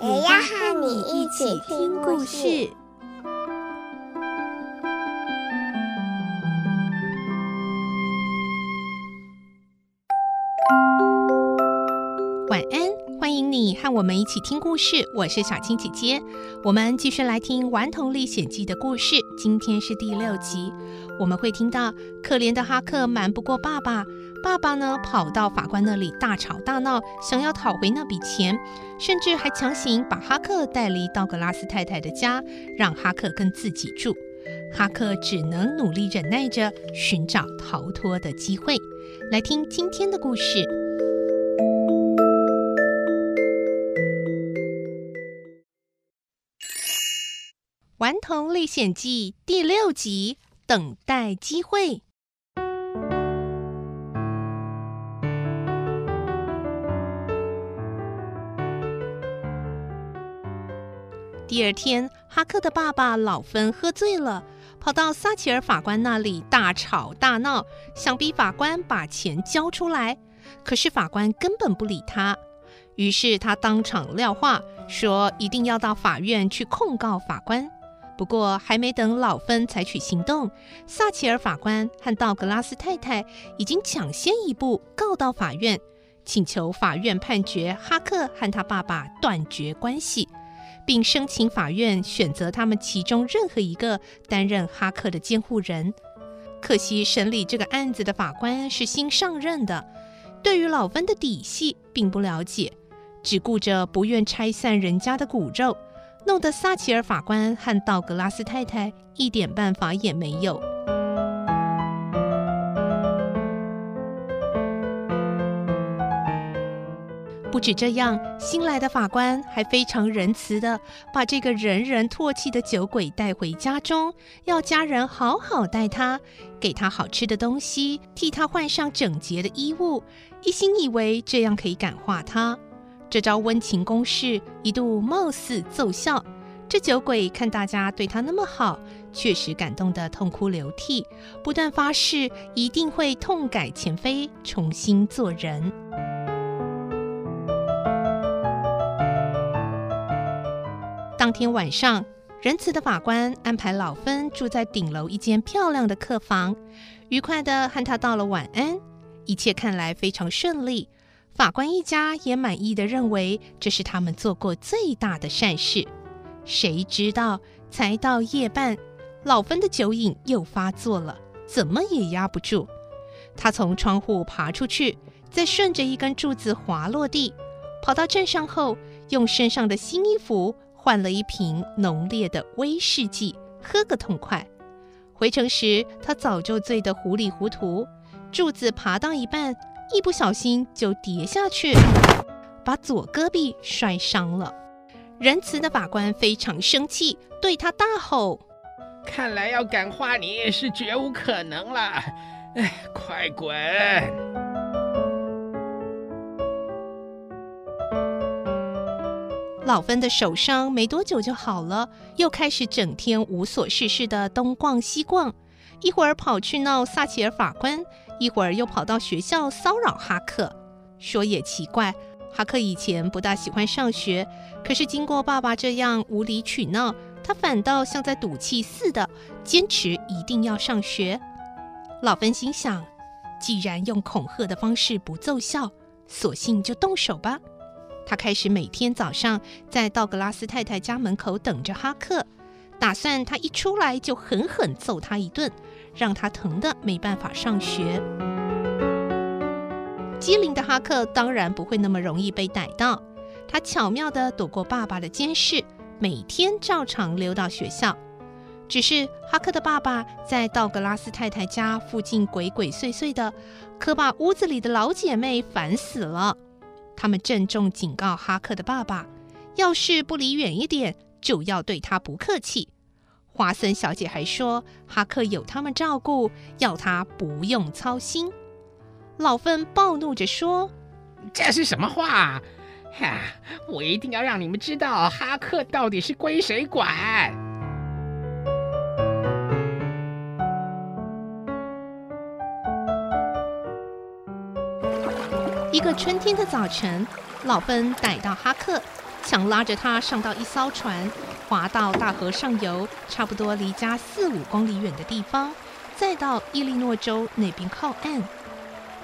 也要和你一起听故事。晚安，欢迎你和我们一起听故事。我是小青姐姐，我们继续来听《顽童历险记》的故事。今天是第六集，我们会听到可怜的哈克瞒不过爸爸。爸爸呢，跑到法官那里大吵大闹，想要讨回那笔钱，甚至还强行把哈克带离道格拉斯太太的家，让哈克跟自己住。哈克只能努力忍耐着，寻找逃脱的机会。来听今天的故事，《顽童历险记》第六集：等待机会。第二天，哈克的爸爸老芬喝醉了，跑到撒切尔法官那里大吵大闹，想逼法官把钱交出来。可是法官根本不理他，于是他当场撂话，说一定要到法院去控告法官。不过还没等老芬采取行动，撒切尔法官和道格拉斯太太已经抢先一步告到法院，请求法院判决哈克和他爸爸断绝关系。并申请法院选择他们其中任何一个担任哈克的监护人。可惜审理这个案子的法官是新上任的，对于老温的底细并不了解，只顾着不愿拆散人家的骨肉，弄得撒切尔法官和道格拉斯太太一点办法也没有。不止这样，新来的法官还非常仁慈地把这个人人唾弃的酒鬼带回家中，要家人好好待他，给他好吃的东西，替他换上整洁的衣物，一心以为这样可以感化他。这招温情攻势一度貌似奏效，这酒鬼看大家对他那么好，确实感动得痛哭流涕，不断发誓一定会痛改前非，重新做人。当天晚上，仁慈的法官安排老芬住在顶楼一间漂亮的客房，愉快地和他道了晚安。一切看来非常顺利，法官一家也满意地认为这是他们做过最大的善事。谁知道，才到夜半，老芬的酒瘾又发作了，怎么也压不住。他从窗户爬出去，再顺着一根柱子滑落地，跑到镇上后，用身上的新衣服。换了一瓶浓烈的威士忌，喝个痛快。回城时，他早就醉得糊里糊涂，柱子爬到一半，一不小心就跌下去，把左胳臂摔伤了。仁慈的法官非常生气，对他大吼：“看来要感化你是绝无可能了，哎，快滚！”老芬的手伤没多久就好了，又开始整天无所事事的东逛西逛，一会儿跑去闹撒切尔法官，一会儿又跑到学校骚扰哈克。说也奇怪，哈克以前不大喜欢上学，可是经过爸爸这样无理取闹，他反倒像在赌气似的，坚持一定要上学。老芬心想，既然用恐吓的方式不奏效，索性就动手吧。他开始每天早上在道格拉斯太太家门口等着哈克，打算他一出来就狠狠揍他一顿，让他疼得没办法上学。机灵的哈克当然不会那么容易被逮到，他巧妙地躲过爸爸的监视，每天照常溜到学校。只是哈克的爸爸在道格拉斯太太家附近鬼鬼祟祟的，可把屋子里的老姐妹烦死了。他们郑重警告哈克的爸爸，要是不离远一点，就要对他不客气。华森小姐还说，哈克有他们照顾，要他不用操心。老芬暴怒着说：“这是什么话？哈！我一定要让你们知道，哈克到底是归谁管。”一个春天的早晨，老芬逮到哈克，强拉着他上到一艘船，划到大河上游，差不多离家四五公里远的地方，再到伊利诺州那边靠岸。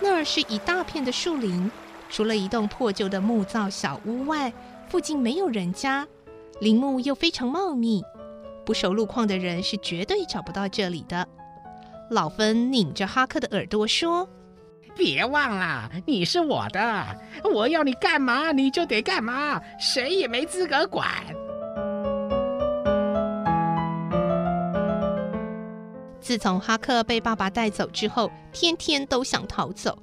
那儿是一大片的树林，除了一栋破旧的木造小屋外，附近没有人家，林木又非常茂密，不熟路况的人是绝对找不到这里的。老芬拧着哈克的耳朵说。别忘了，你是我的，我要你干嘛你就得干嘛，谁也没资格管。自从哈克被爸爸带走之后，天天都想逃走，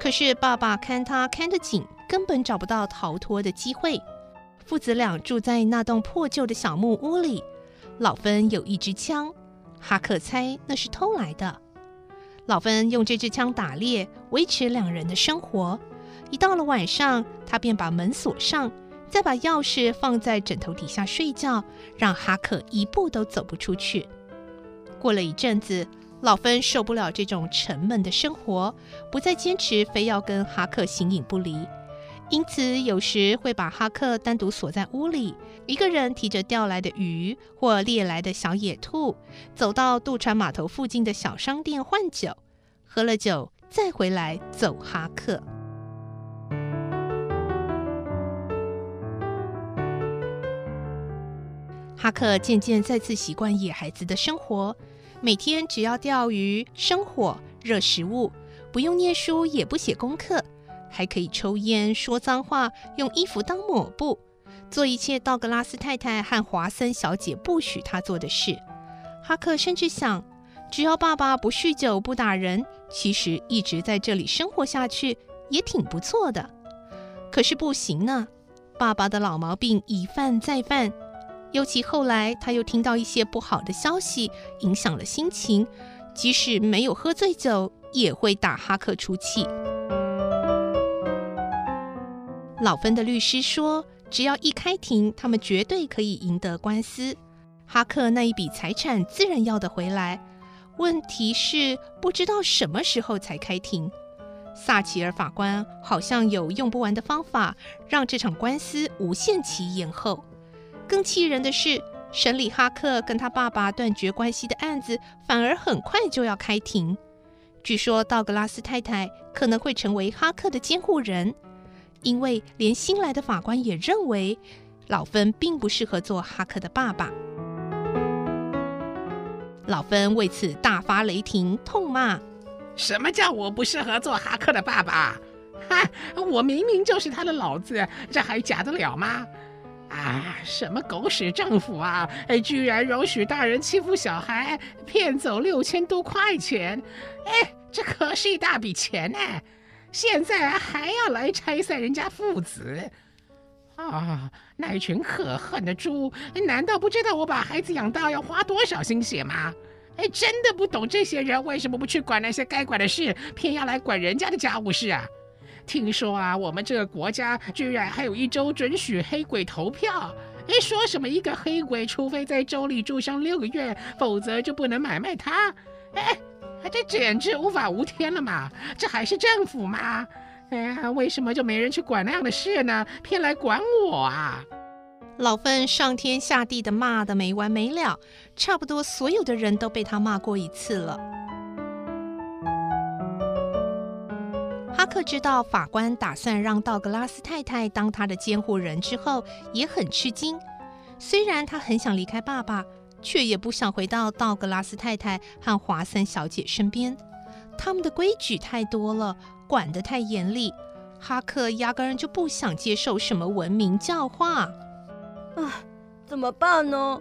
可是爸爸看他看得紧，根本找不到逃脱的机会。父子俩住在那栋破旧的小木屋里，老芬有一支枪，哈克猜那是偷来的。老芬用这支枪打猎，维持两人的生活。一到了晚上，他便把门锁上，再把钥匙放在枕头底下睡觉，让哈克一步都走不出去。过了一阵子，老芬受不了这种沉闷的生活，不再坚持非要跟哈克形影不离，因此有时会把哈克单独锁在屋里，一个人提着钓来的鱼或猎来的小野兔，走到渡船码头附近的小商店换酒。喝了酒，再回来揍哈克。哈克渐渐再次习惯野孩子的生活，每天只要钓鱼、生火、热食物，不用念书，也不写功课，还可以抽烟、说脏话，用衣服当抹布，做一切道格拉斯太太和华森小姐不许他做的事。哈克甚至想，只要爸爸不酗酒、不打人，其实一直在这里生活下去也挺不错的。可是不行呢，爸爸的老毛病一犯再犯，尤其后来他又听到一些不好的消息，影响了心情，即使没有喝醉酒，也会打哈克出气。老芬的律师说，只要一开庭，他们绝对可以赢得官司，哈克那一笔财产自然要得回来。问题是不知道什么时候才开庭。撒奇尔法官好像有用不完的方法，让这场官司无限期延后。更气人的是，审理哈克跟他爸爸断绝关系的案子，反而很快就要开庭。据说道格拉斯太太可能会成为哈克的监护人，因为连新来的法官也认为老芬并不适合做哈克的爸爸。老芬为此大发雷霆，痛骂：“什么叫我不适合做哈克的爸爸？哈，我明明就是他的老子，这还假得了吗？啊，什么狗屎政府啊！居然容许大人欺负小孩，骗走六千多块钱！哎，这可是一大笔钱呢！现在还要来拆散人家父子！啊，那一群可恨的猪！难道不知道我把孩子养大要花多少心血吗？哎，真的不懂这些人为什么不去管那些该管的事，偏要来管人家的家务事啊？听说啊，我们这个国家居然还有一周准许黑鬼投票，哎，说什么一个黑鬼，除非在州里住上六个月，否则就不能买卖他。哎，这简直无法无天了嘛！这还是政府吗？哎呀，为什么就没人去管那样的事呢？偏来管我啊！老芬上天下地的骂的没完没了，差不多所有的人都被他骂过一次了。哈克知道法官打算让道格拉斯太太当他的监护人之后，也很吃惊。虽然他很想离开爸爸，却也不想回到道格拉斯太太和华森小姐身边。他们的规矩太多了，管得太严厉，哈克压根就不想接受什么文明教化。啊，怎么办呢？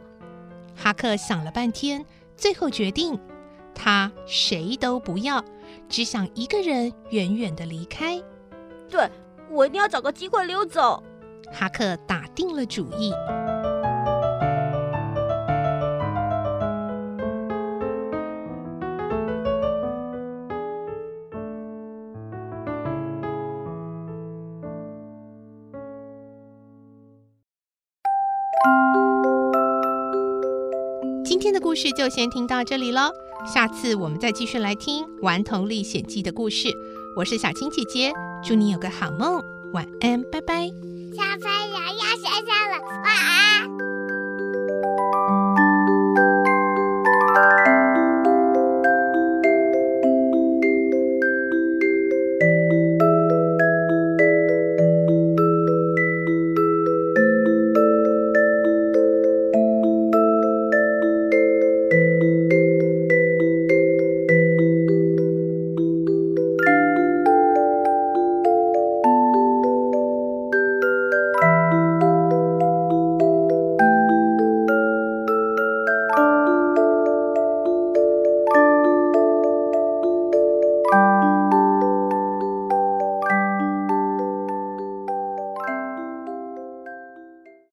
哈克想了半天，最后决定，他谁都不要，只想一个人远远的离开。对，我一定要找个机会溜走。哈克打定了主意。今天的故事就先听到这里喽，下次我们再继续来听《顽童历险记》的故事。我是小青姐姐，祝你有个好梦，晚安，拜拜。小朋友要睡觉了，晚安。